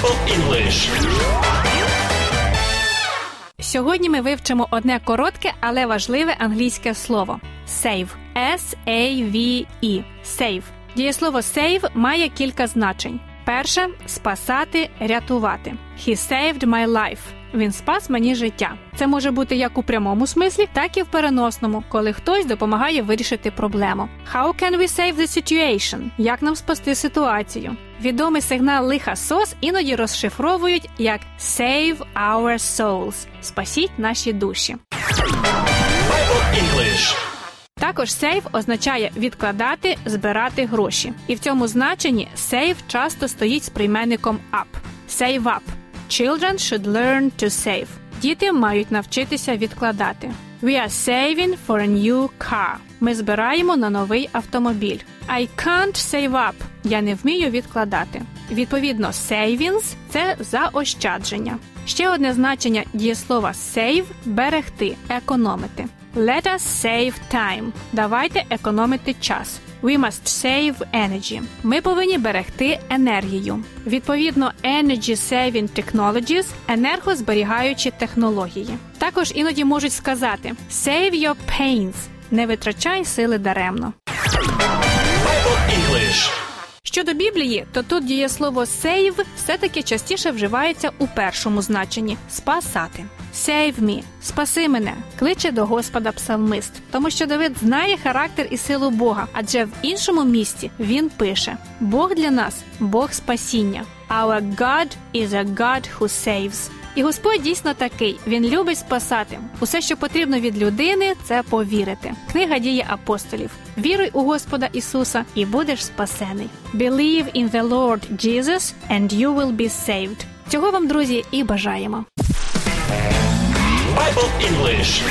Bible English. Сьогодні ми вивчимо одне коротке, але важливе англійське слово save. S-A-V-E. Save. Дієслово save має кілька значень. Перше спасати, рятувати. He saved my life. Він спас мені життя. Це може бути як у прямому смислі, так і в переносному, коли хтось допомагає вирішити проблему. How can we save the situation? Як нам спасти ситуацію? Відомий сигнал лиха сос іноді розшифровують як Save our souls. Спасіть наші душі. Також save означає відкладати, збирати гроші. І в цьому значенні save часто стоїть з прийменником up. Save up. Children should learn to save. Діти мають навчитися відкладати. We are saving for a new car. Ми збираємо на новий автомобіль. I can't save up. Я не вмію відкладати. Відповідно, savings – це заощадження. Ще одне значення дієслова save – берегти, економити. Let us save time. Давайте економити час. We must save energy. Ми повинні берегти енергію. Відповідно, Energy Saving Technologies – енергозберігаючі технології. Також іноді можуть сказати Save your pains. Не витрачай сили даремно. English. Щодо Біблії, то тут дієслово save все-таки частіше вживається у першому значенні спасати. Save me, спаси мене, кличе до Господа псалмист, тому що Давид знає характер і силу Бога, адже в іншому місці він пише: Бог для нас, Бог спасіння. Our God is a God who saves. І Господь дійсно такий. Він любить спасати. Усе, що потрібно від людини, це повірити. Книга дії апостолів. Віруй у Господа Ісуса, і будеш спасений. Believe in the Lord Jesus, and you will be saved. Цього вам, друзі, і бажаємо. Bible English.